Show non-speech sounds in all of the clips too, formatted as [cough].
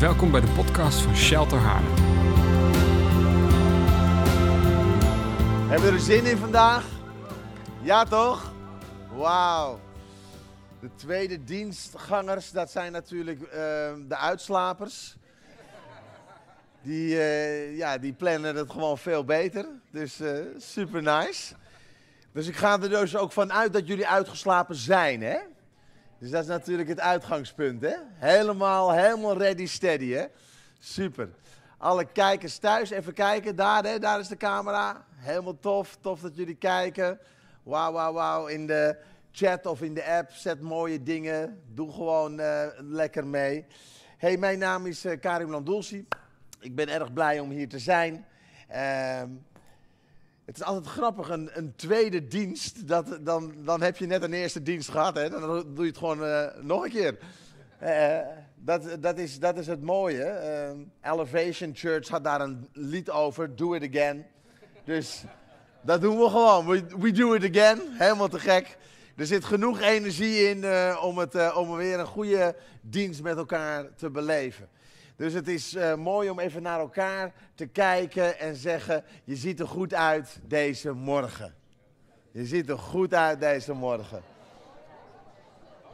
Welkom bij de podcast van Shelter Haarlem. Hebben we er zin in vandaag? Ja toch? Wauw. De tweede dienstgangers, dat zijn natuurlijk eh, de uitslapers. Die, eh, ja, die plannen het gewoon veel beter. Dus eh, super nice. Dus ik ga er dus ook van uit dat jullie uitgeslapen zijn, hè? Dus dat is natuurlijk het uitgangspunt, hè? Helemaal, helemaal ready, steady, hè? Super. Alle kijkers thuis, even kijken. Daar, hè? Daar is de camera. Helemaal tof. Tof dat jullie kijken. Wauw, wauw, wauw. In de chat of in de app, zet mooie dingen. Doe gewoon eh, lekker mee. Hey, mijn naam is eh, Karim Landulsi. Ik ben erg blij om hier te zijn. Ehm, het is altijd grappig, een, een tweede dienst. Dat, dan, dan heb je net een eerste dienst gehad. Hè? Dan doe je het gewoon eh, nog een keer. Eh, dat, dat, is, dat is het mooie. Ehm, Elevation Church had daar een lied over. Do it again. Dus dat doen we gewoon. We, we do it again. Helemaal te gek. Er zit genoeg energie in eh, om, het, eh, om weer een goede dienst met elkaar te beleven. Dus het is eh, mooi om even naar elkaar te kijken en zeggen: Je ziet er goed uit deze morgen. Je ziet er goed uit deze morgen.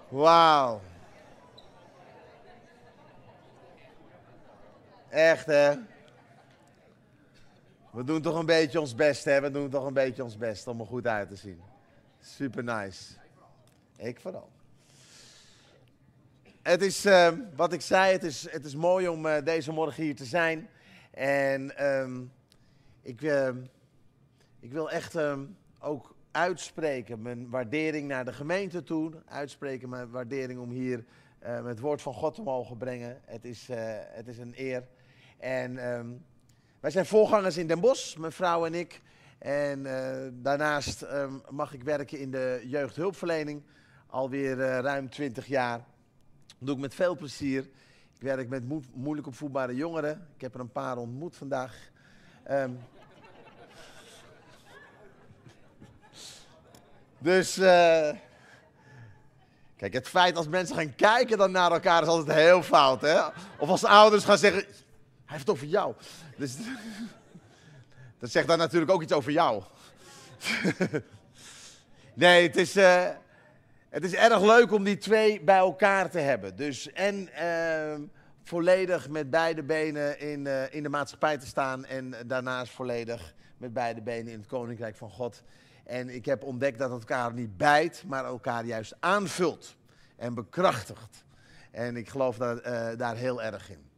Wauw. Echt hè? We doen toch een beetje ons best hè? We doen toch een beetje ons best om er goed uit te zien. Super nice. Ik vooral. Het is, eh, wat ik zei, het is, het is mooi om eh, deze morgen hier te zijn. En ehm, ik, eh, ik wil echt ehm, ook uitspreken mijn waardering naar de gemeente toe. Uitspreken mijn waardering om hier het woord van God te mogen brengen. Het is, het is een eer. En ehm, wij zijn voorgangers in Den Bosch, mijn vrouw en ik. En daarnaast mag ik werken in de jeugdhulpverlening. Alweer ruim 20 jaar. Dat doe ik met veel plezier. Ik werk met mo moeilijk opvoedbare jongeren. Ik heb er een paar ontmoet vandaag. Um, dus, uh, kijk, het feit als mensen gaan kijken dan naar elkaar is altijd heel fout, hè? Of als ouders gaan zeggen, hij heeft het over jou. Dus, [laughs] dat zegt dan natuurlijk ook iets over jou. [laughs] nee, het is... Uh, het is erg leuk om die twee bij elkaar te hebben. Dus en uh, volledig met beide benen in, uh, in de maatschappij te staan. En daarnaast volledig met beide benen in het koninkrijk van God. En ik heb ontdekt dat elkaar niet bijt, maar elkaar juist aanvult en bekrachtigt. En ik geloof daar, uh, daar heel erg in.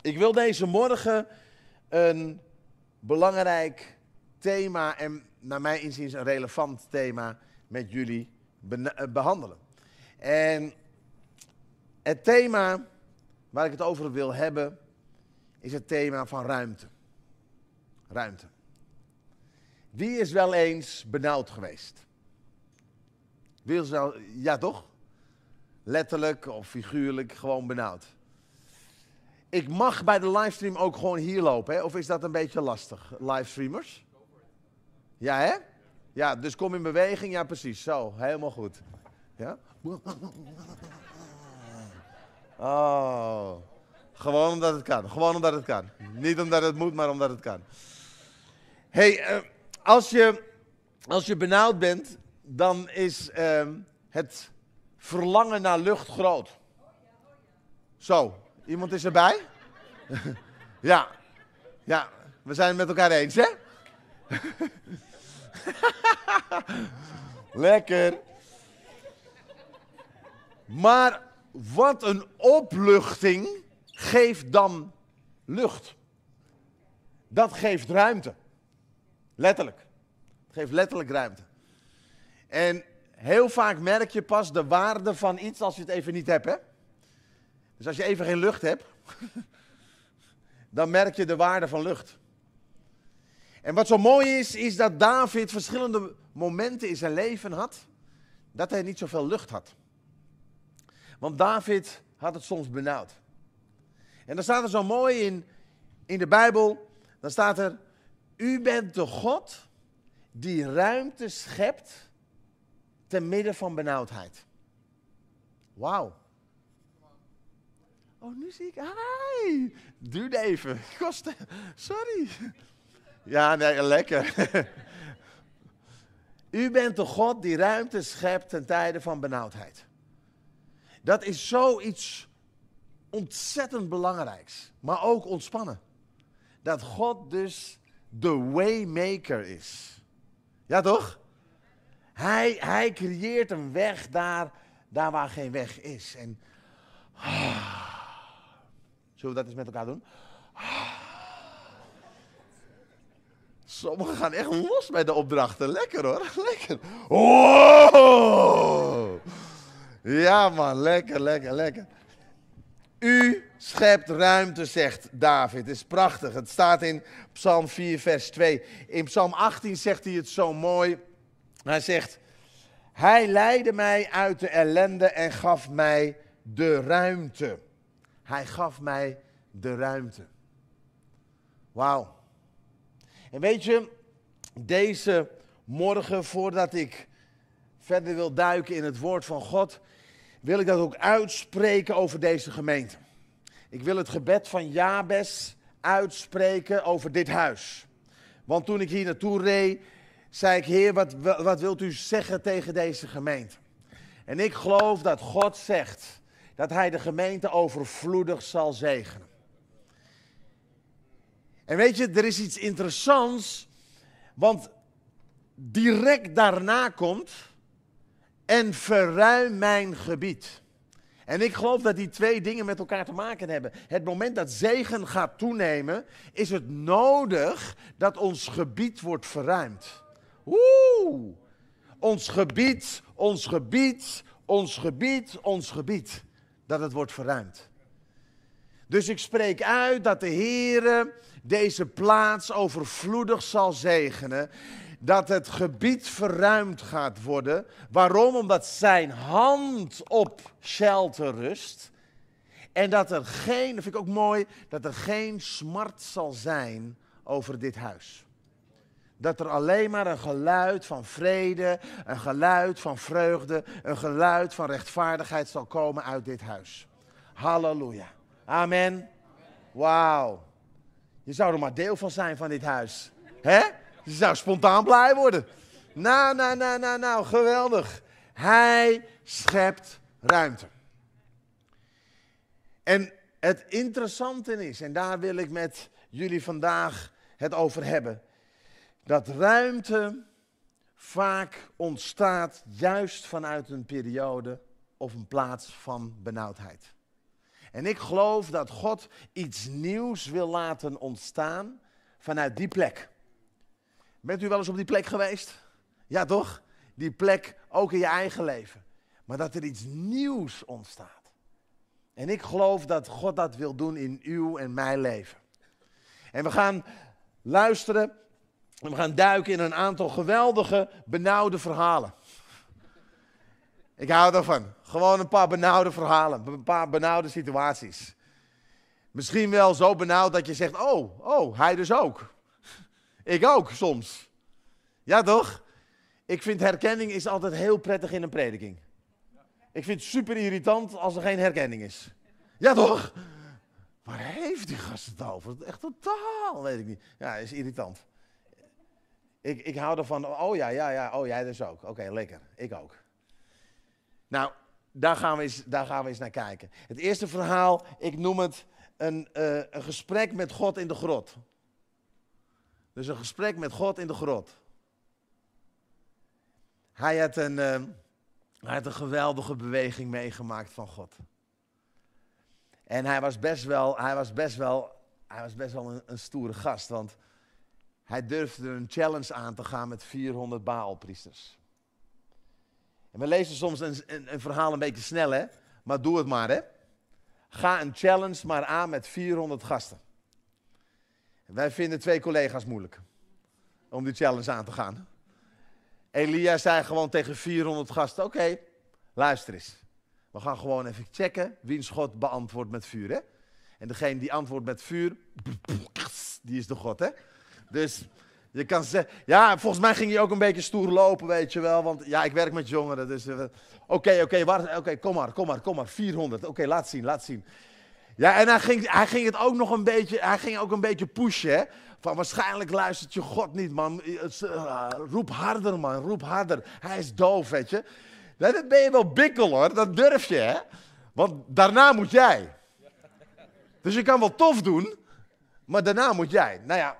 Ik wil deze morgen een belangrijk thema en naar mijn inziens een relevant thema met jullie eh, behandelen. En het thema waar ik het over wil hebben, is het thema van ruimte. Ruimte. Wie is wel eens benauwd geweest? Wie is wel, ja toch? Letterlijk of figuurlijk gewoon benauwd. Ik mag bij de livestream ook gewoon hier lopen, hè? of is dat een beetje lastig, livestreamers? Ja, hè? Ja, dus kom in beweging. Ja, precies. Zo, helemaal goed. Ja? Oh. Gewoon omdat het kan. Gewoon omdat het kan. Niet omdat het moet, maar omdat het kan. hey, uh, als, je, als je benauwd bent, dan is uh, het verlangen naar lucht groot. Zo, iemand is erbij? [laughs] ja. Ja, we zijn het met elkaar eens, hè? [laughs] [laughs] Lekker. Maar wat een opluchting geeft dan lucht. Dat geeft ruimte. Letterlijk. Het geeft letterlijk ruimte. En heel vaak merk je pas de waarde van iets als je het even niet hebt. Hè? Dus als je even geen lucht hebt, [laughs] dan merk je de waarde van lucht. En wat zo mooi is, is dat David verschillende momenten in zijn leven had dat hij niet zoveel lucht had. Want David had het soms benauwd. En dan staat er zo mooi in, in de Bijbel, dan staat er, u bent de God die ruimte schept te midden van benauwdheid. Wauw. Oh, nu zie ik. Hi. Duurde even. [laughs] Kosten. Sorry. Ja, nee, lekker. [laughs] U bent de God die ruimte schept ten tijde van benauwdheid. Dat is zoiets ontzettend belangrijks, maar ook ontspannen. Dat God dus de waymaker is. Ja toch? Hij, hij creëert een weg daar, daar waar geen weg is. En, zullen we dat eens met elkaar doen? Sommigen gaan echt los bij de opdrachten. Lekker hoor, [laughs] lekker. Oh! Ja man, lekker, lekker, lekker. U schept ruimte, zegt David. Het is prachtig. Het staat in Psalm 4, vers 2. In Psalm 18 zegt hij het zo mooi. Hij zegt: Hij leidde mij uit de ellende en gaf mij de ruimte. Hij gaf mij de ruimte. Wauw. En weet je, deze morgen, voordat ik verder wil duiken in het woord van God, wil ik dat ook uitspreken over deze gemeente. Ik wil het gebed van Jabes uitspreken over dit huis. Want toen ik hier naartoe reed, zei ik, Heer, wat, wat wilt u zeggen tegen deze gemeente? En ik geloof dat God zegt dat Hij de gemeente overvloedig zal zegenen. En weet je, er is iets interessants, want direct daarna komt en verruim mijn gebied. En ik geloof dat die twee dingen met elkaar te maken hebben. Het moment dat zegen gaat toenemen, is het nodig dat ons gebied wordt verruimd. Oeh! Ons gebied, ons gebied, ons gebied, ons gebied. Dat het wordt verruimd. Dus ik spreek uit dat de Heer deze plaats overvloedig zal zegenen dat het gebied verruimd gaat worden. Waarom? Omdat zijn hand op shelter rust. En dat er geen, dat vind ik ook mooi, dat er geen smart zal zijn over dit huis. Dat er alleen maar een geluid van vrede, een geluid van vreugde, een geluid van rechtvaardigheid zal komen uit dit huis. Halleluja. Amen. Wauw. Je zou er maar deel van zijn van dit huis. Hè? Je zou spontaan blij worden. Nou, nou, nou, nou, nou, geweldig. Hij schept ruimte. En het interessante is, en daar wil ik met jullie vandaag het over hebben, dat ruimte vaak ontstaat juist vanuit een periode of een plaats van benauwdheid. En ik geloof dat God iets nieuws wil laten ontstaan vanuit die plek. Bent u wel eens op die plek geweest? Ja, toch? Die plek ook in je eigen leven. Maar dat er iets nieuws ontstaat. En ik geloof dat God dat wil doen in uw en mijn leven. En we gaan luisteren en we gaan duiken in een aantal geweldige, benauwde verhalen. Ik hou ervan. Gewoon een paar benauwde verhalen, een paar benauwde situaties. Misschien wel zo benauwd dat je zegt: Oh, oh, hij dus ook. Ik ook soms. Ja, toch? Ik vind herkenning is altijd heel prettig in een prediking. Ik vind het super irritant als er geen herkenning is. Ja, toch? Waar heeft die gast het over? Echt totaal, weet ik niet. Ja, is irritant. Ik, ik hou ervan, oh ja, ja, ja, oh jij dus ook. Oké, lekker. Ik ook. Nou, daar gaan, we eens, daar gaan we eens naar kijken. Het eerste verhaal, ik noem het een, uh, een gesprek met God in de grot. Dus een gesprek met God in de grot. Hij had een, uh, hij had een geweldige beweging meegemaakt van God. En hij was best wel, hij was best wel, hij was best wel een, een stoere gast, want hij durfde een challenge aan te gaan met 400 Baalpriesters. En we lezen soms een, een, een, verhaal een beetje snel, hè? Maar doe het maar, hè? Ga een challenge maar aan met 400 gasten. Wij vinden twee collega's moeilijk om die challenge aan te gaan. Elia zei gewoon tegen 400 gasten: Oké, luister eens. We gaan gewoon even checken wiens God beantwoordt met vuur. Hè? En degene die antwoordt met vuur, [laughs] die is de God. Hè? Dus je kan zeggen, ja, volgens mij ging je ook een beetje stoer lopen, weet je wel. Want ja, ik werk met jongeren. Dus oké, uh, oké, okay, oké, kom maar, kom maar, kom maar. 400. Oké, laat zien, laat zien. Ja, en hij ging, hij ging het ook nog een beetje, hij ging ook een beetje pushen, hè. Van waarschijnlijk luistert je God niet, man. Uh, roep harder, man. Roep harder. Hij is doof, weet je. Dat ben je wel bikkel, hoor. Dat durf je, hè. Want daarna moet jij. Dus je kan wel tof doen, maar daarna moet jij. Nou ja,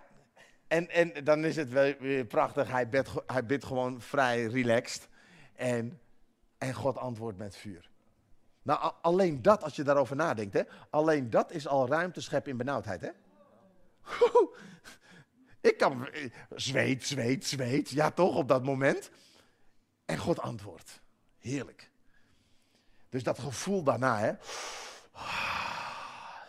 en, en dan is het weer, weer prachtig. Hij bidt, hij bidt gewoon vrij relaxed. En, en God antwoordt met vuur. Nou, alleen dat, als je daarover nadenkt, hè, alleen dat is al ruimte scheppen in benauwdheid. Hè? Ik kan zweet, zweet, zweet. Ja, toch, op dat moment. En God antwoordt. Heerlijk. Dus dat gevoel daarna, hè.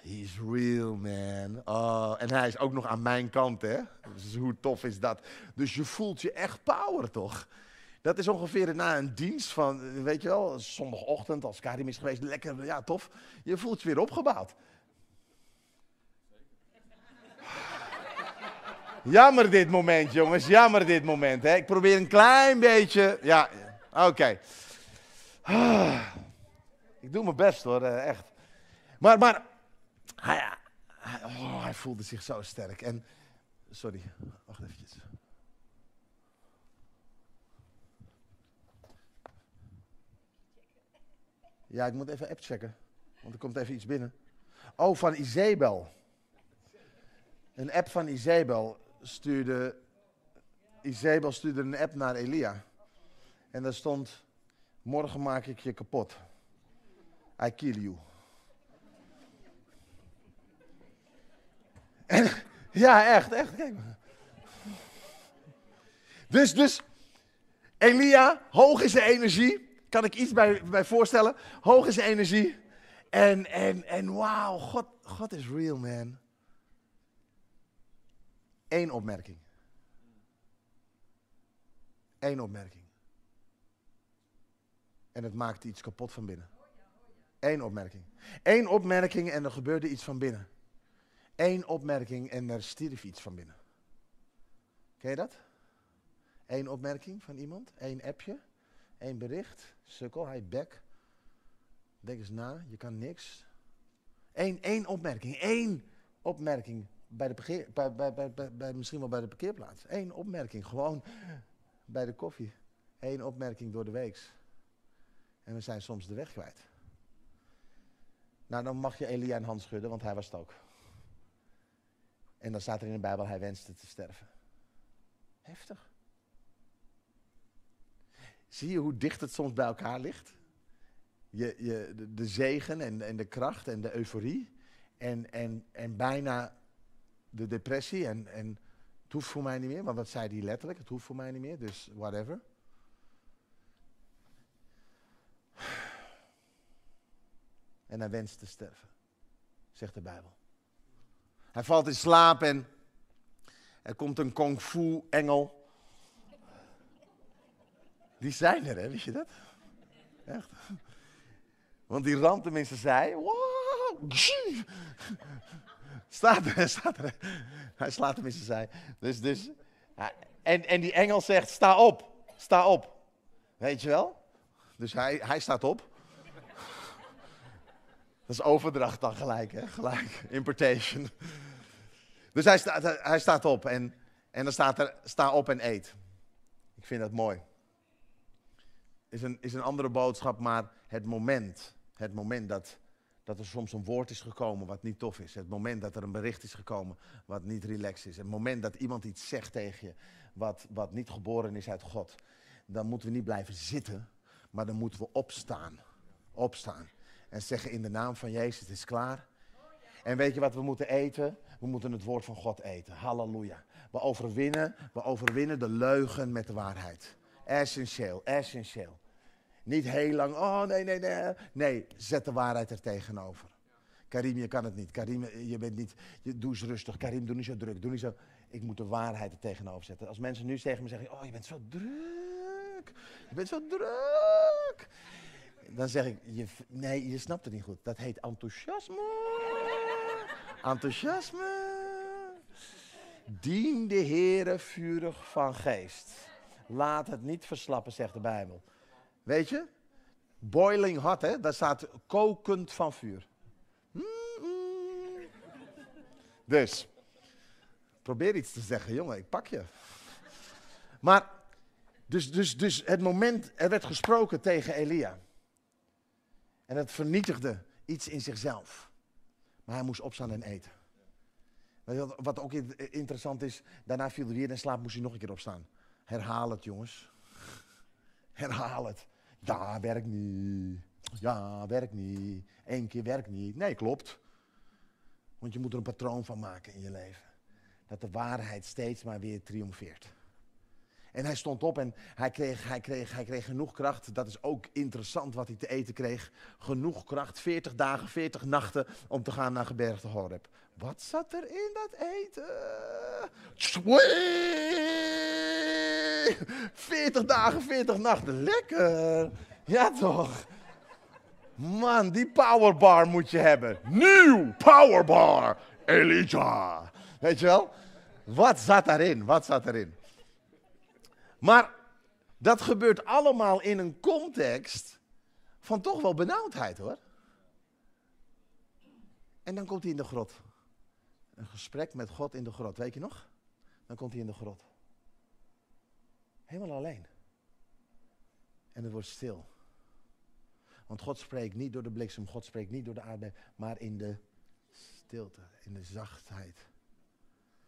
He's real, man. Oh, en hij is ook nog aan mijn kant, hè. Dus hoe tof is dat? Dus je voelt je echt power, toch? Dat is ongeveer na een dienst van, weet je wel, zondagochtend als Karim is geweest, lekker, ja, tof. Je voelt je weer opgebouwd. Jammer dit moment, jongens. Jammer dit moment. Hè. Ik probeer een klein beetje. Ja, oké. Ik doe mijn best hoor, eh, echt. Maar, maar hij, hij, oh, voelde zich zo sterk. En, sorry, wacht eventjes. Ja, ik moet even app checken. Want er komt even iets binnen. Oh, van Isabel. Een app van Isabel stuurde. Isabel stuurde een app naar Elia. En daar stond: Morgen maak ik je kapot. I kill you. Ja, echt, echt. Kijk. Dus, dus, Elia, hoog is de energie. Kan ik iets bij, bij voorstellen? Hoog is de energie. En, en, en wauw, God, God is real, man. Eén opmerking. Eén opmerking. En het maakte iets kapot van binnen. Eén opmerking. Eén opmerking en er gebeurde iets van binnen. Eén opmerking en er stierf iets van binnen. Ken je dat? Eén opmerking van iemand, één appje, één bericht. Sukkel, hij bek. Denk eens na, je kan niks. Eén, één opmerking, één opmerking bij, de bij, bij, bij, bij, misschien wel bij de parkeerplaats. Eén opmerking, gewoon bij de koffie. Eén opmerking door de weeks. En we zijn soms de weg kwijt. Nou, dan mag je Elia een hand schudden, want hij was het ook. En dan staat er in de Bijbel, hij wenste te sterven. Heftig. Zie je hoe dicht het soms bij elkaar ligt? Je, je, de, de zegen en, en de kracht en de euforie. En, en, en bijna de depressie en, en het hoeft voor mij niet meer, want dat zei hij letterlijk, het hoeft voor mij niet meer, dus whatever. En hij wenst te sterven, zegt de Bijbel. Hij valt in slaap en er komt een kung fu engel. Die zijn er, hè, wist je dat? Echt. Want die ramt zijn zij. Wow. Staat er, staat er. Hij slaat zijn zij. Dus, dus, en, en die engel zegt, sta op, sta op. Weet je wel? Dus hij, hij staat op. Dat is overdracht dan gelijk, hè? Gelijk, importation. Dus hij staat, hij staat op en, en dan staat er, sta op en eet. Ik vind dat mooi. Is een, is een andere boodschap, maar het moment, het moment dat dat er soms een woord is gekomen wat niet tof is. Het moment dat er een bericht is gekomen wat niet relaxed is. Het moment dat iemand iets zegt tegen je wat, wat niet geboren is uit God. Dan moeten we niet blijven zitten, maar dan moeten we opstaan. Opstaan. En zeggen in de naam van Jezus, het is klaar. En weet je wat we moeten eten? We moeten het woord van God eten. Halleluja. We overwinnen, we overwinnen de leugen met de waarheid. Essentieel, essentieel. Niet heel lang, oh nee, nee, nee. Nee, zet de waarheid er tegenover. Karim, je kan het niet. Karim, je bent niet, je, doe eens rustig. Karim, doe niet zo druk. Doe niet zo. Ik moet de waarheid er tegenover zetten. Als mensen nu tegen me zeggen, oh je bent zo druk. Je bent zo druk. Dan zeg ik, je, nee, je snapt het niet goed. Dat heet enthousiasme. Enthousiasme. Dien de Heere vurig van geest. Laat het niet verslappen, zegt de Bijbel. Weet je? Boiling hot, hè? Daar staat kokend van vuur. Dus, probeer iets te zeggen, jongen, ik pak je. Maar, dus, dus, dus het moment, er werd gesproken tegen Elia. En het vernietigde iets in zichzelf. Maar hij moest opstaan en eten. Wat ook interessant is, daarna viel hij weer in slaap, moest hij nog een keer opstaan. Herhaal het, jongens. Herhaal het. Ja, werkt niet. Ja, werkt niet. Eén keer werkt niet. Nee, klopt. Want je moet er een patroon van maken in je leven. Dat de waarheid steeds maar weer triomfeert. En hij stond op en hij kreeg, hij, kreeg, hij kreeg genoeg kracht. Dat is ook interessant wat hij te eten kreeg. Genoeg kracht, 40 dagen, 40 nachten om te gaan naar gebergte Horeb. Wat zat er in dat eten? 40 dagen, 40 nachten. Lekker. Ja toch? Man, die powerbar moet je hebben. Nieuw powerbar. Elijah. Weet je wel? Wat zat daarin? Wat zat erin? Maar dat gebeurt allemaal in een context van toch wel benauwdheid hoor. En dan komt hij in de grot. Een gesprek met God in de grot, weet je nog? Dan komt hij in de grot. Helemaal alleen. En het wordt stil. Want God spreekt niet door de bliksem, God spreekt niet door de aarde, maar in de stilte, in de zachtheid.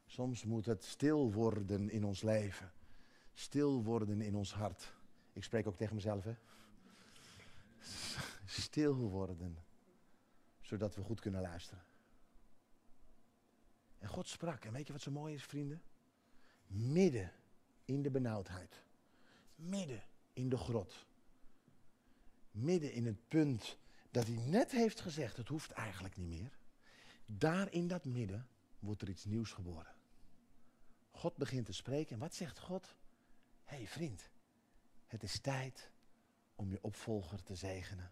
Soms moet het stil worden in ons leven. Stil worden in ons hart. Ik spreek ook tegen mezelf, hè? [laughs] Stil worden, zodat we goed kunnen luisteren. En God sprak. En weet je wat zo mooi is, vrienden? Midden in de benauwdheid. Midden in de grot. Midden in het punt dat hij net heeft gezegd, het hoeft eigenlijk niet meer. Daar in dat midden wordt er iets nieuws geboren. God begint te spreken. En wat zegt God? Hey vriend, het is tijd om je opvolger te zegenen.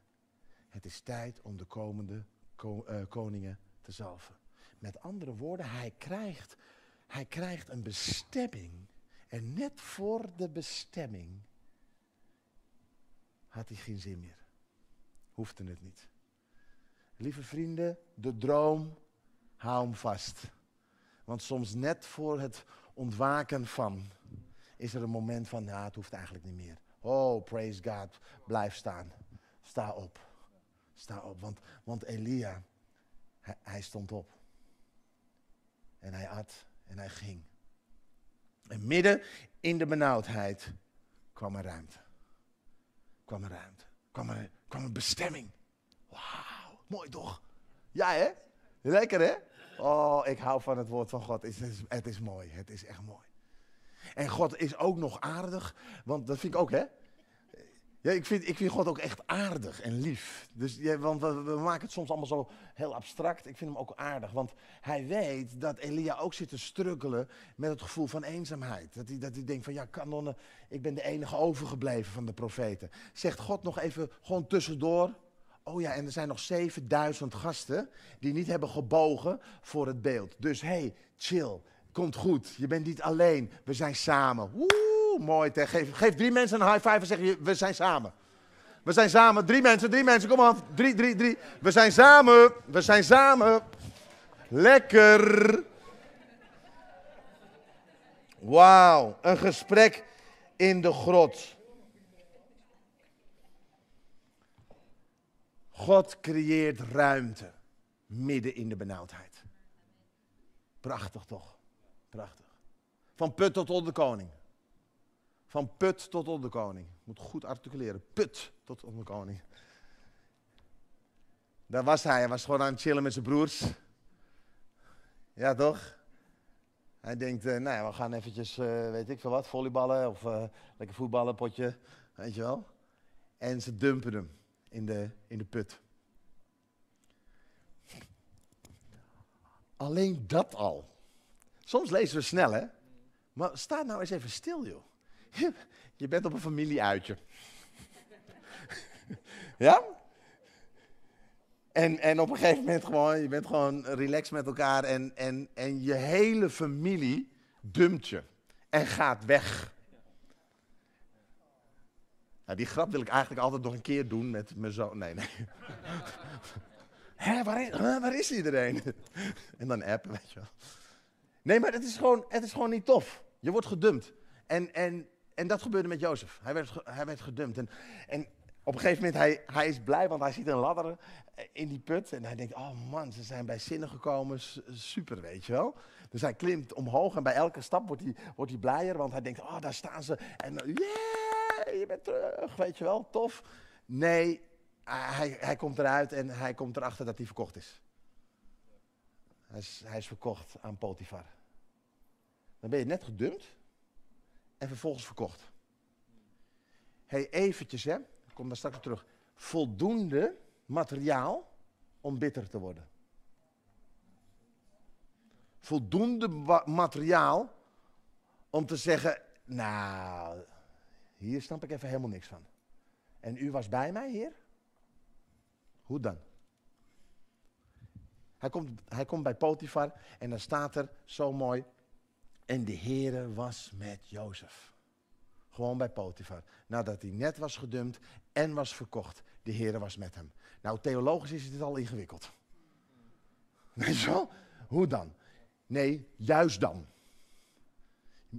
Het is tijd om de komende eh, koningen te zalven. Met andere woorden, hij krijgt, hij krijgt een bestemming. En net voor de bestemming had hij geen zin meer. Hoefde het niet. Lieve vrienden, de droom, hou hem vast. Want soms net voor het ontwaken van is er een moment van, ja, het hoeft eigenlijk niet meer. Oh, praise God, blijf staan. Sta op. Sta op, want, want Elia, hij, stond op. En hij at en hij ging. En midden in de benauwdheid kwam er ruimte. Kwam er ruimte. Kwam er, kwam een bestemming. Wauw, mooi toch? Ja hè? Lekker hè? Oh, ik hou van het woord van God. Het is, het is mooi, het is echt mooi. En God is ook nog aardig, want dat vind ik ook hè. Ja, ik vind, ik vind God ook echt aardig en lief. Dus, want we, we, maken het soms allemaal zo heel abstract. Ik vind hem ook aardig, want hij weet dat Elia ook zit te struggelen met het gevoel van eenzaamheid. Dat hij, dat hij denkt van, ja, kanonnen, ik ben de enige overgebleven van de profeten. Zegt God nog even gewoon tussendoor. Oh ja, en er zijn nog 7000 gasten die niet hebben gebogen voor het beeld. Dus hey, chill, komt goed. Je bent niet alleen, we zijn samen. Woe! mooi. Geef, geef drie mensen een high five en zeg je, we zijn samen. We zijn samen. Drie mensen, drie mensen. Kom aan. Drie, drie, drie. We zijn samen. We zijn samen. Lekker. Wauw. Een gesprek in de grot. God creëert ruimte midden in de benauwdheid. Prachtig toch? Prachtig. Van put tot onderkoning. Van put tot onderkoning. Moet goed articuleren. Put tot onderkoning. Daar was hij. Hij was gewoon aan het chillen met zijn broers. Ja, toch? Hij denkt, uh, nou ja, we gaan eventjes, uh, weet ik veel wat, volleyballen of uh, lekker voetballen, potje. Weet je wel? En ze dumpen hem in de, in de put. Alleen dat al. Soms lezen we snel, hè? Maar sta nou eens even stil, joh. [laughs] Je bent op een familieuitje. [laughs] ja? En, en op een gegeven moment gewoon, je bent gewoon relaxed met elkaar en, en, en je hele familie dumpt je en gaat weg. Nou, die grap wil ik eigenlijk altijd nog een keer doen met mijn zoon. Nee, nee. [laughs] Hé, waar waar is iedereen? en dan appen, weet je wel. Nee, maar het is gewoon, het is gewoon niet tof. Je wordt gedumpt. En, en, en dat gebeurde met Jozef. Hij werd, hij werd gedumpt. En, en op een gegeven moment, hij, hij is blij, want hij ziet een ladder eh, in die put. En hij denkt, oh man, ze zijn bij zinnen gekomen. Super, weet je wel. Dus hij klimt omhoog en bij elke stap wordt hij, wordt hij blijer. Want hij denkt, oh, daar staan ze. En yeah, je bent terug, weet je wel, tof. Nee, hij, hij komt eruit en hij komt erachter dat hij verkocht is. Hij is, verkocht aan Potifar. Dan ben je net gedumpt en vervolgens verkocht. hey, eventjes hè, ik kom daar straks op terug. Voldoende materiaal om bitter te worden. Voldoende materiaal om te zeggen, nou, hier snap ik even helemaal niks van. En u was bij mij, heer? Hoe dan? Hij komt, hij komt bij Potifar en dan staat er zo mooi. En de Heere was met Jozef. Gewoon bij Potifar. Nadat hij net was gedumpt en was verkocht. De Heere was met hem. Nou, theologisch is het al ingewikkeld. Weet je? Hoe dan? Nee, juist dan.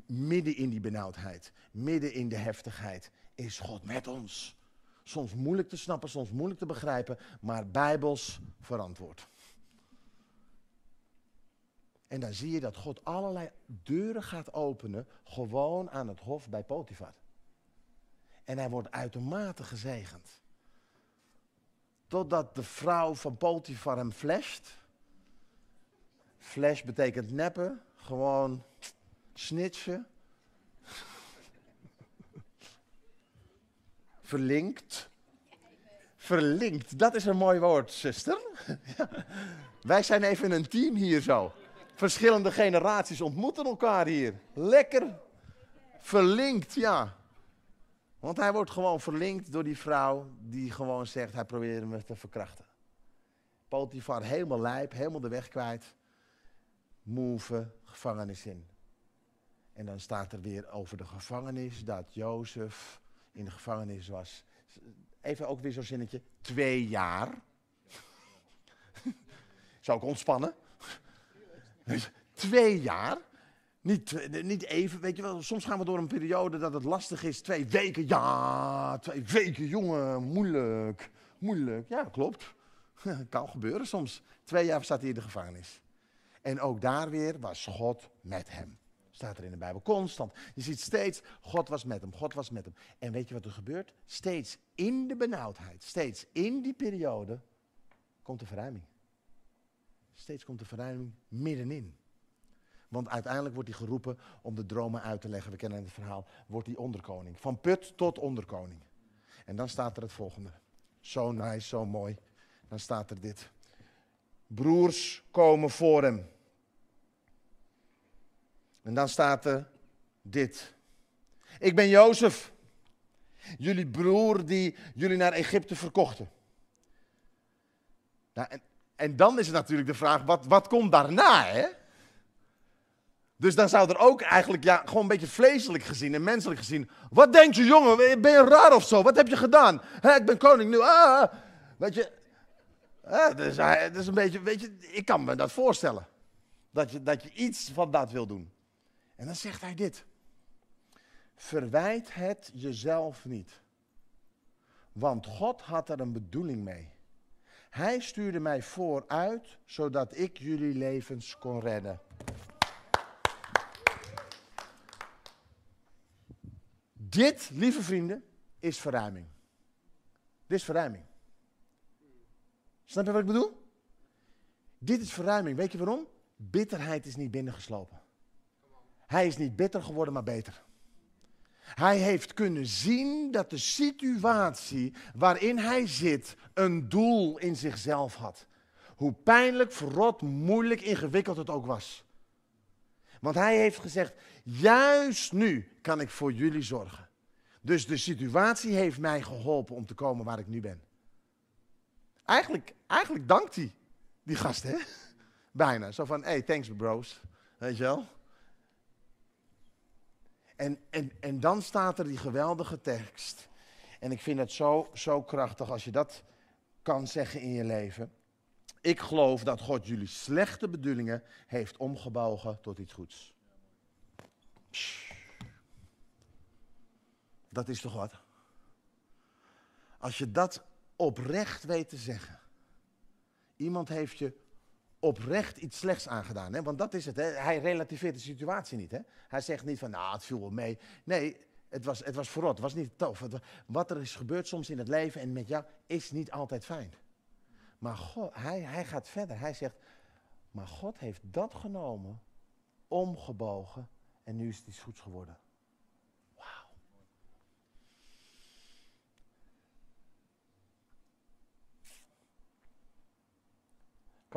Midden in die benauwdheid, midden in de heftigheid, is God met ons. Soms moeilijk te snappen, soms moeilijk te begrijpen, maar bijbels verantwoord. En dan zie je dat God allerlei deuren gaat openen, gewoon aan het hof bij Potifar. En hij wordt uitermate gezegend. Totdat de vrouw van Potifar hem flasht. Flash betekent neppen, gewoon snitchen. [laughs] Verlinkt. Verlinkt, dat is een mooi woord, zuster. [laughs] Wij zijn even een team hier zo. Verschillende generaties ontmoeten elkaar hier. Lekker. Verlinkt, ja. Want hij wordt gewoon verlinkt door die vrouw die gewoon zegt, hij probeerde me te verkrachten. Potifar helemaal lijp, helemaal de weg kwijt. Move, gevangenis in. En dan staat er weer over de gevangenis dat Jozef in de gevangenis was. Even ook weer zo'n zinnetje. Twee jaar. [laughs] Zou ik ontspannen? Twee jaar. Niet, niet even, weet je wel, soms gaan we door een periode dat het lastig is. Twee weken, ja, twee weken, jongen, moeilijk, moeilijk. Ja, klopt. [laughs] kan gebeuren soms. Twee jaar staat hij in de gevangenis. En ook daar weer was God met hem. Staat er in de Bijbel, constant. Je ziet steeds, God was met hem, God was met hem. En weet je wat er gebeurt? Steeds in de benauwdheid, steeds in die periode, komt de verruiming. Steeds komt de verruiming middenin. Want uiteindelijk wordt hij geroepen om de dromen uit te leggen. We kennen het verhaal. Wordt hij onderkoning. Van put tot onderkoning. En dan staat er het volgende. Zo nice, zo mooi. Dan staat er dit. Broers komen voor hem. En dan staat er dit. Ik ben Jozef. Jullie broer die jullie naar Egypte verkochten. Nou, en, en dan is het natuurlijk de vraag, wat, wat komt daarna, hè? Dus dan zou er ook eigenlijk, ja, gewoon een beetje vleeselijk gezien en menselijk gezien. Wat denk je, jongen? Ben je raar of zo? Wat heb je gedaan? Ik ben koning nu. Ah, weet je. Dus, dat is een beetje, weet je, ik kan me dat voorstellen. Dat je, dat je iets van dat wil doen. En dan zegt hij dit. Verwijt het jezelf niet. Want God had er een bedoeling mee. Hij stuurde mij vooruit, zodat ik jullie levens kon redden. Dit, lieve vrienden, is verruiming. Dit is verruiming. Snap je wat ik bedoel? Dit is verruiming. Weet je waarom? Bitterheid is niet binnengeslopen. Hij is niet bitter geworden, maar beter. Hij heeft kunnen zien dat de situatie waarin hij zit een doel in zichzelf had. Hoe pijnlijk, verrot, moeilijk, ingewikkeld het ook was. Want hij heeft gezegd, juist nu kan ik voor jullie zorgen. Dus de situatie heeft mij geholpen om te komen waar ik nu ben. Eigenlijk, eigenlijk dankt hij die gast, hè? [laughs] Bijna. Zo van, hey, thanks bros. Weet je wel? En, en, en dan staat er die geweldige tekst. En ik vind het zo, zo krachtig als je dat kan zeggen in je leven. Ik geloof dat God jullie slechte bedoelingen heeft omgebogen tot iets goeds. Dat is toch wat? Als je dat oprecht weet te zeggen. Iemand heeft je oprecht iets slechts aangedaan. Hè? Want dat is het. Hè? Hij relativeert de situatie niet. Hè? Hij zegt niet van, nou, het viel wel mee. Nee, het was, het was verrot. Het was niet tof. Wat er is gebeurd soms in het leven en met jou is niet altijd fijn. Maar God, hij, hij gaat verder. Hij zegt, maar God heeft dat genomen, omgebogen en nu is het iets goeds geworden.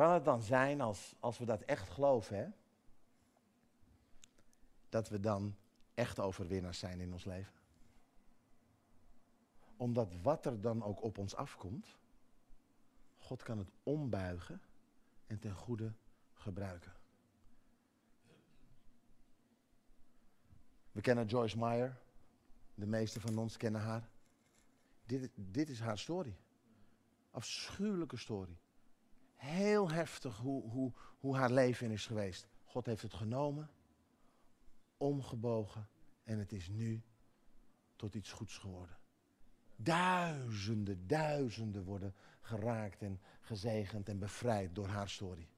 Kan het dan zijn, als, als we dat echt geloven, hè, dat we dan echt overwinnaars zijn in ons leven? Omdat wat er dan ook op ons afkomt, God kan het ombuigen en ten goede gebruiken. We kennen Joyce Meyer. De meeste van ons kennen haar. Dit, dit is haar story. Afschuwelijke story. Heel heftig hoe, hoe, hoe haar leven is geweest. God heeft het genomen, omgebogen en het is nu tot iets goeds geworden. Duizenden, duizenden worden geraakt en gezegend en bevrijd door haar story.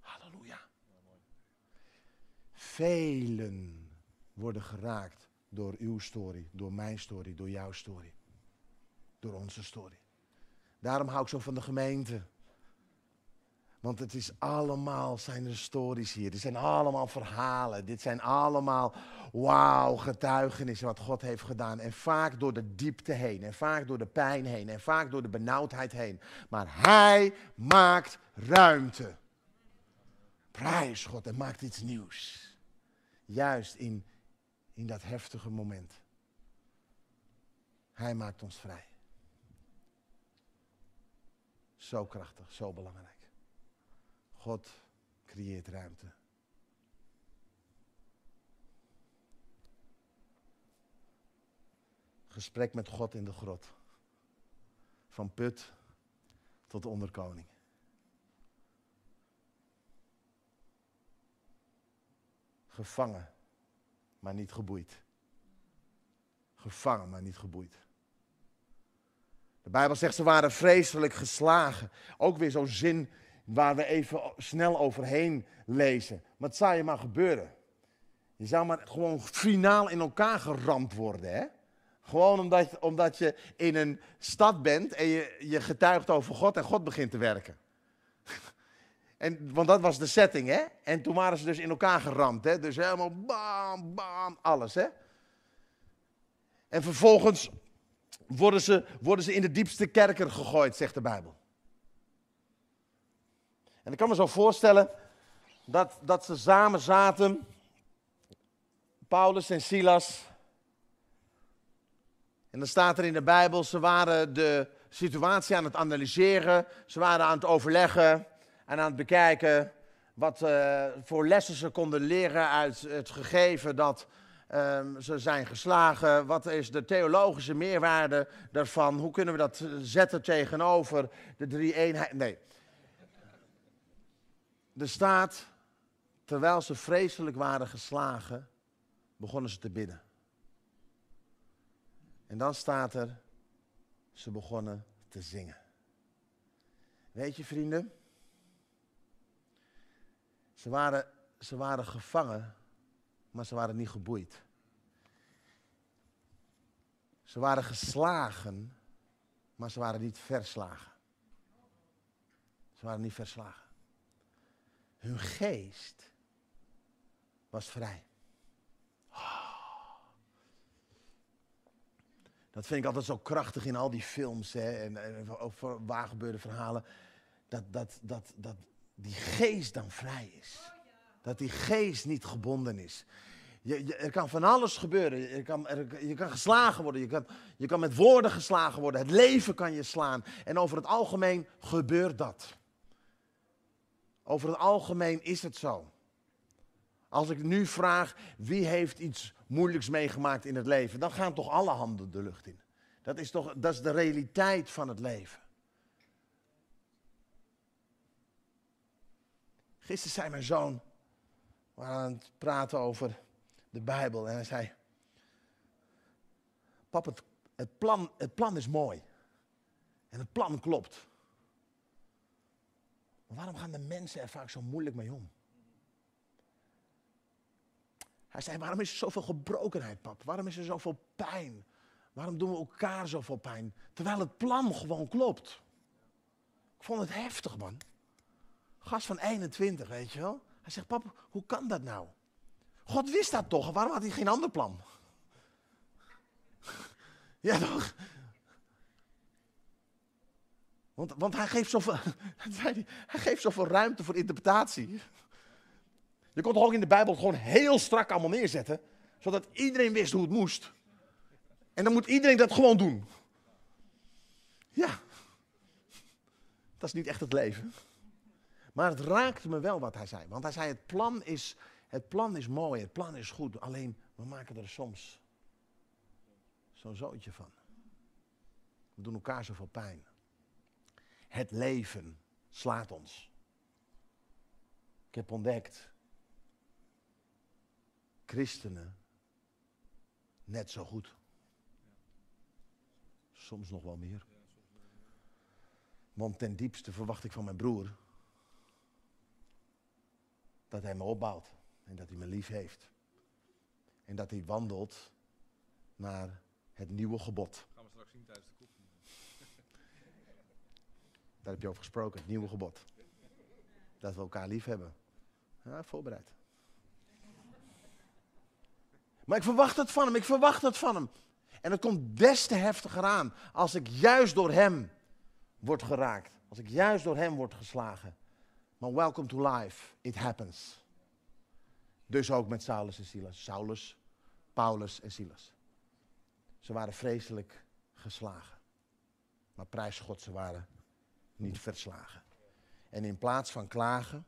Halleluja. Velen worden geraakt door uw story, door mijn story, door jouw story. Door onze story. Daarom hou ik zo van de gemeente. Want het is allemaal, zijn er stories hier. Dit zijn allemaal verhalen. Dit zijn allemaal, wauw, getuigenissen wat God heeft gedaan. En vaak door de diepte heen. En vaak door de pijn heen. En vaak door de benauwdheid heen. Maar Hij maakt ruimte. Prijs God en maakt iets nieuws. Juist in, in dat heftige moment. Hij maakt ons vrij. Zo krachtig, zo belangrijk. God creëert ruimte. Gesprek met God in de grot. Van put tot onderkoning. Gevangen, maar niet geboeid. Gevangen, maar niet geboeid. De Bijbel zegt ze waren vreselijk geslagen. Ook weer zo'n zin waar we even snel overheen lezen. Het zou je maar gebeuren. Je zou maar gewoon finaal in elkaar geramd worden. Hè? Gewoon omdat, omdat je in een stad bent en je, je getuigt over God en God begint te werken. [laughs] En, want dat was de setting, hè? En toen waren ze dus in elkaar geramd, hè? Dus helemaal bam, bam, alles, hè? En vervolgens worden ze, worden ze in de diepste kerker gegooid, zegt de Bijbel. En ik kan me zo voorstellen dat, dat ze samen zaten, Paulus en Silas. En dan staat er in de Bijbel, ze waren de situatie aan het analyseren, ze waren aan het overleggen en aan het bekijken wat uh, voor lessen ze konden leren uit het gegeven dat um, ze zijn geslagen. Wat is de theologische meerwaarde daarvan? Hoe kunnen we dat zetten tegenover de drie eenheid? Nee. Er staat, terwijl ze vreselijk waren geslagen, begonnen ze te bidden. En dan staat er, ze begonnen te zingen. Weet je vrienden, ze waren, ze waren gevangen, maar ze waren niet geboeid. Ze waren geslagen, maar ze waren niet verslagen. Ze waren niet verslagen. Hun geest was vrij. Dat vind ik altijd zo krachtig in al die films hè, en, en over waargebeurde verhalen. Dat, dat, dat, dat die geest dan vrij is. Dat die geest niet gebonden is. Je, je, er kan van alles gebeuren. Je kan, er, je kan geslagen worden. Je kan, je kan met woorden geslagen worden. Het leven kan je slaan. En over het algemeen gebeurt dat. Over het algemeen is het zo. Als ik nu vraag wie heeft iets moeilijks meegemaakt in het leven, dan gaan toch alle handen de lucht in. Dat is toch dat is de realiteit van het leven. Gisteren zei mijn zoon, we waren aan het praten over de Bijbel. En hij zei, pap, het, het, plan, het plan is mooi. En het plan klopt. Waarom gaan de mensen er vaak zo moeilijk mee om? Hij zei, waarom is er zoveel gebrokenheid, pap? Waarom is er zoveel pijn? Waarom doen we elkaar zoveel pijn? Terwijl het plan gewoon klopt. Ik vond het heftig, man. Gast van 21, weet je wel. Hij zegt, pap, hoe kan dat nou? God wist dat toch? Waarom had hij geen ander plan? [laughs] ja, toch? Want, want hij, geeft zoveel, [laughs] hij geeft zoveel ruimte voor interpretatie. Je kon toch ook in de Bijbel gewoon heel strak allemaal neerzetten, zodat iedereen wist hoe het moest. En dan moet iedereen dat gewoon doen. Ja, dat is niet echt het leven. Maar het raakte me wel wat hij zei. Want hij zei, het plan is, het plan is mooi, het plan is goed. Alleen, we maken er soms zo'n zootje van. We doen elkaar zoveel pijn. Het leven slaat ons. Ik heb ontdekt, christenen, net zo goed. Soms nog wel meer. Want ten diepste verwacht ik van mijn broer dat hij me opbouwt en dat hij me lief heeft. En dat hij wandelt naar het nieuwe gebod. Gaan we straks zien tijdens de. Daar heb je over gesproken, het nieuwe gebod. Dat we elkaar lief hebben. Ja, voorbereid. Maar ik verwacht het van hem, ik verwacht het van hem. En het komt des te heftiger aan als ik juist door hem word geraakt. Als ik juist door hem word geslagen. Maar welcome to life, it happens. Dus ook met Saulus en Silas. Saulus, Paulus en Silas. Ze waren vreselijk geslagen. Maar prijs God, ze waren niet verslagen. En in plaats van klagen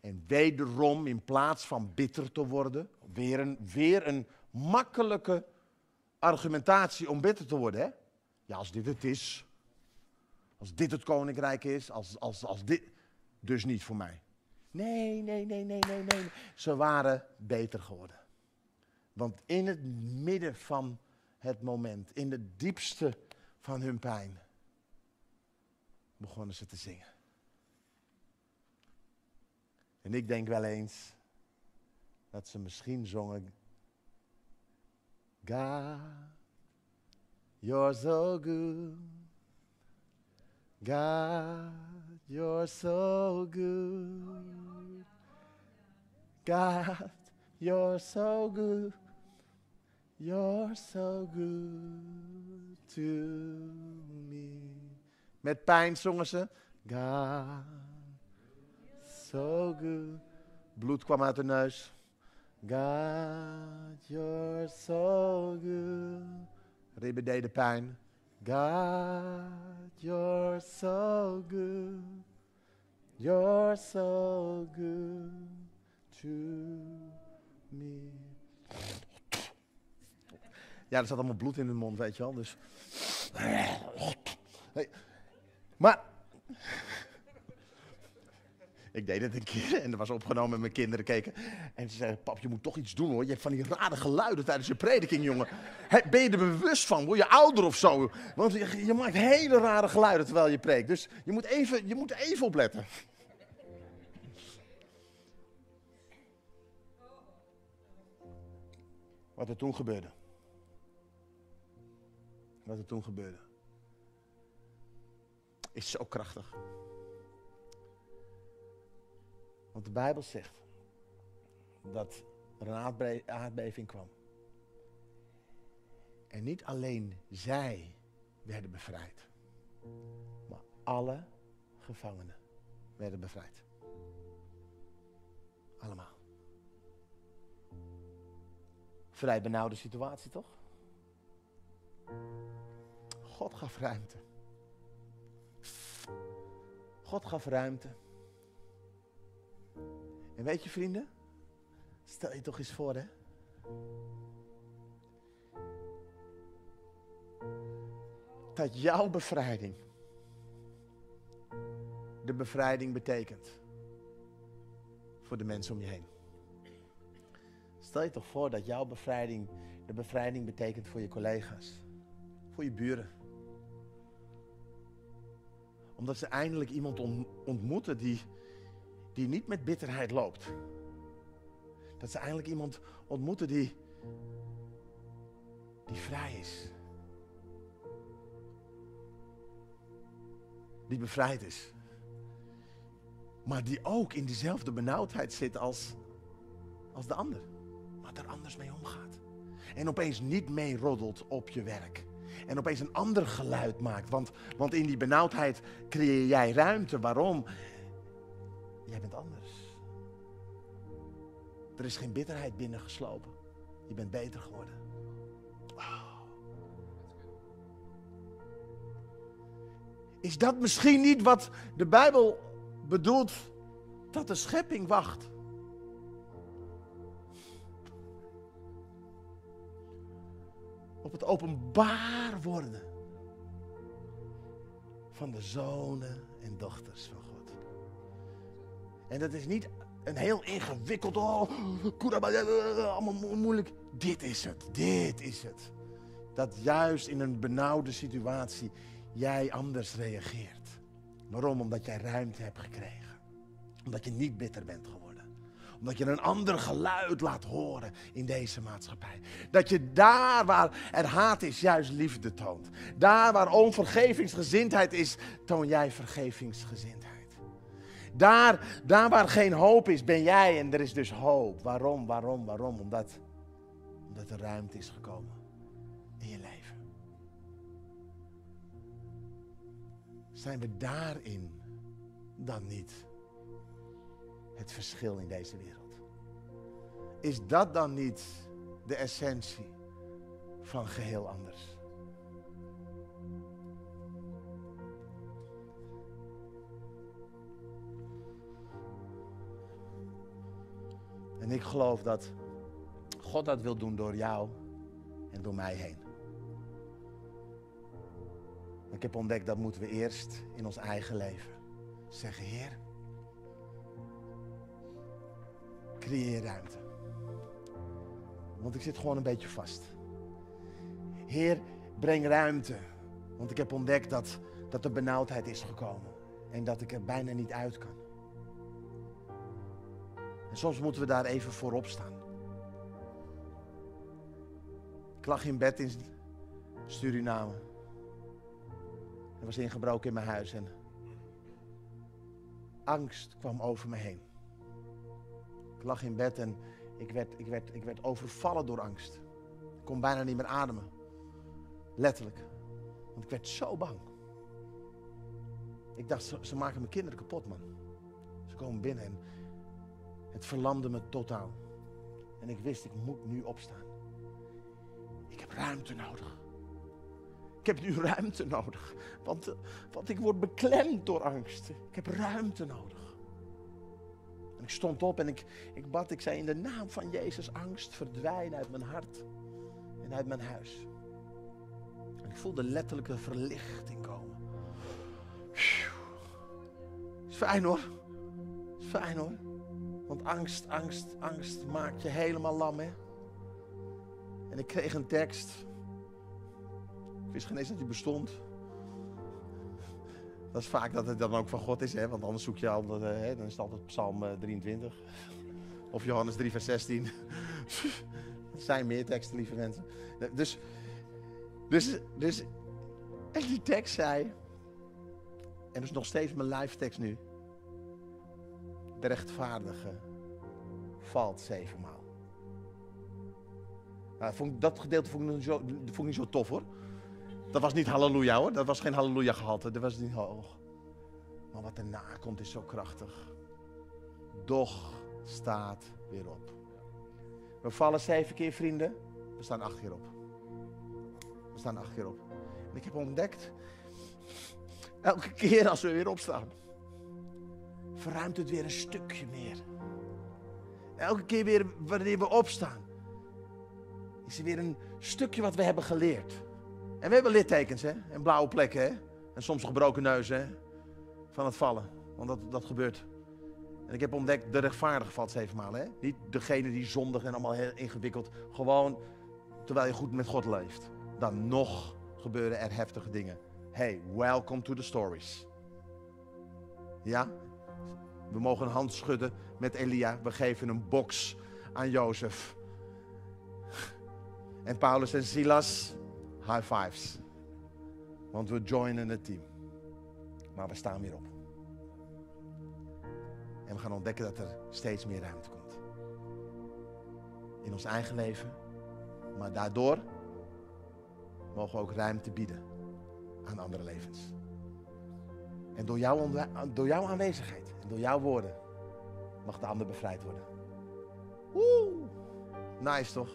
en wederom in plaats van bitter te worden, weer een, weer een makkelijke argumentatie om bitter te worden. Hè? Ja, als dit het is, als dit het koninkrijk is, als, als, als dit, dus niet voor mij. Nee, nee, nee, nee, nee, nee. Ze waren beter geworden. Want in het midden van het moment, in het diepste van hun pijn, begonnen ze te zingen. En ik denk wel eens dat ze misschien zongen. God, you're so good. God, you're so good. God, you're so good. You're so good to. Met pijn zongen ze. God, so good. Bloed kwam uit de neus. God, you're so good. Ribben deden pijn. God, you're so good. You're so good to me. Ja, er zat allemaal bloed in de mond, weet je wel. Dus. Hey. Maar. [laughs] Ik deed het een keer en dat was opgenomen met mijn kinderen keken. En ze zeiden, pap, je moet toch iets doen hoor. Je hebt van die rare geluiden tijdens je prediking, jongen. Ben je er bewust van? Word je ouder of zo? Want je, je, maakt hele rare geluiden terwijl je preekt. Dus je moet even, je moet even opletten. Wat er toen gebeurde. Wat er toen gebeurde. Is zo krachtig. Want de Bijbel zegt dat er een aardbeving kwam. En niet alleen zij werden bevrijd, maar alle gevangenen werden bevrijd. Allemaal. Vrij benauwde situatie, toch? God gaf ruimte. God gaf ruimte. En weet je vrienden, stel je toch eens voor hè. Dat jouw bevrijding de bevrijding betekent voor de mensen om je heen. Stel je toch voor dat jouw bevrijding de bevrijding betekent voor je collega's, voor je buren. Omdat ze eindelijk iemand ontmoeten die, die niet met bitterheid loopt. Dat ze eindelijk iemand ontmoeten die, die vrij is. Die bevrijd is. Maar die ook in diezelfde benauwdheid zit als, als de ander. Maar er anders mee omgaat. En opeens niet mee roddelt op je werk. En opeens een ander geluid maakt. Want, want in die benauwdheid creëer jij ruimte. Waarom? Jij bent anders. Er is geen bitterheid binnengeslopen. Je bent beter geworden. Is dat misschien niet wat de Bijbel bedoelt dat de schepping wacht? Het openbaar worden van de zonen en dochters van God. En dat is niet een heel ingewikkeld, oh, allemaal moeilijk. Dit is het, dit is het. Dat juist in een benauwde situatie jij anders reageert. Waarom? Omdat jij ruimte hebt gekregen. Omdat je niet bitter bent geworden. Omdat je een ander geluid laat horen in deze maatschappij. Dat je daar waar er haat is, juist liefde toont. Daar waar onvergevingsgezindheid is, toon jij vergevingsgezindheid. Daar, daar waar geen hoop is, ben jij en er is dus hoop. Waarom, waarom, waarom? Omdat, omdat er ruimte is gekomen in je leven. Zijn we daarin dan niet het verschil in deze wereld? Is dat dan niet de essentie van geheel anders? En ik geloof dat God dat wil doen door jou en door mij heen. Ik heb ontdekt dat moeten we eerst in ons eigen leven zeggen, Heer, creëer ruimte. Want ik zit gewoon een beetje vast. Heer, breng ruimte. Want ik heb ontdekt dat, dat er benauwdheid is gekomen. En dat ik er bijna niet uit kan. En soms moeten we daar even voorop staan. Ik lag in bed in Suriname. Er was ingebroken in mijn huis en angst kwam over me heen. Ik lag in bed en ik werd, ik werd, ik werd overvallen door angst. Ik kon bijna niet meer ademen. Letterlijk. Want ik werd zo bang. Ik dacht, ze, maken mijn kinderen kapot, man. Ze komen binnen en het verlamde me totaal. En ik wist, ik moet nu opstaan. Ik heb ruimte nodig. Ik heb nu ruimte nodig. Want, want ik word beklemd door angst. Ik heb ruimte nodig. Ik stond op en ik, ik bad. Ik zei in de naam van Jezus, angst verdwijn uit mijn hart en uit mijn huis. En ik voelde letterlijke verlichting komen. Is fijn hoor. Is fijn hoor. Want angst, angst, angst maakt je helemaal lam hè. En ik kreeg een tekst wist geen eens dat hij bestond. Dat is vaak dat het dan ook van God is, hè? want anders zoek je al, hè? dan is het altijd Psalm 23. Eh, of Johannes 3, vers 16. [laughs] Het zijn meer teksten, lieve mensen. Dus, dus, dus, en die tekst zei, en dat is nog steeds mijn live tekst nu. De rechtvaardige valt zevenmaal. Nou, dat gedeelte vond ik, zo, vond niet zo tof hoor. Dat was niet halleluja hoor. Dat was geen halleluja gehalte. Dat was niet hoog. Maar wat erna komt is zo krachtig. Doch staat weer op. We vallen zeven keer vrienden. We staan acht keer op. We staan acht keer op. En ik heb ontdekt. Elke keer als we weer opstaan. Verruimt het weer een stukje meer. Elke keer weer wanneer we opstaan. Is er weer een stukje wat we hebben geleerd. En we hebben littekens, hè? En blauwe plekken, hè? En soms gebroken neuzen, hè? Van het vallen. Want dat, dat gebeurt. En ik heb ontdekt, de rechtvaardige valt zevenmaal. Hè? Niet degene die zondig en allemaal heel ingewikkeld. Gewoon terwijl je goed met God leeft. Dan nog gebeuren er heftige dingen. Hey, welcome to the stories. Ja? We mogen een hand schudden met Elia. We geven een box aan Jozef. En Paulus en Silas, high fives. Want we joinen het team. Maar we staan weer op. En we gaan ontdekken dat er steeds meer ruimte komt. In ons eigen leven. Maar daardoor mogen we ook ruimte bieden aan andere levens. En door jouw, door jouw aanwezigheid en door jouw woorden mag de ander bevrijd worden. Oeh, nice toch?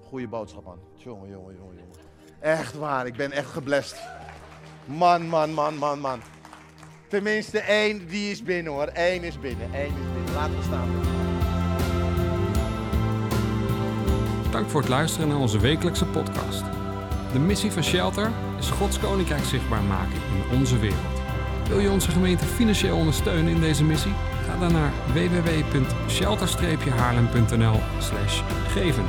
Goeie boodschap man. Jongen, jongen, jongen, jongen. Echt waar, ik ben echt geblest. Man, man, man, man, man. Tenminste één, die is binnen hoor. Eén is binnen, Eén is binnen. Laten we staan. Dank voor het luisteren naar onze wekelijkse podcast. De missie van Shelter is Gods Koninkrijk zichtbaar maken in onze wereld. Wil je onze gemeente financieel ondersteunen in deze missie? Ga dan naar www.shelter-haarlem.nl geven.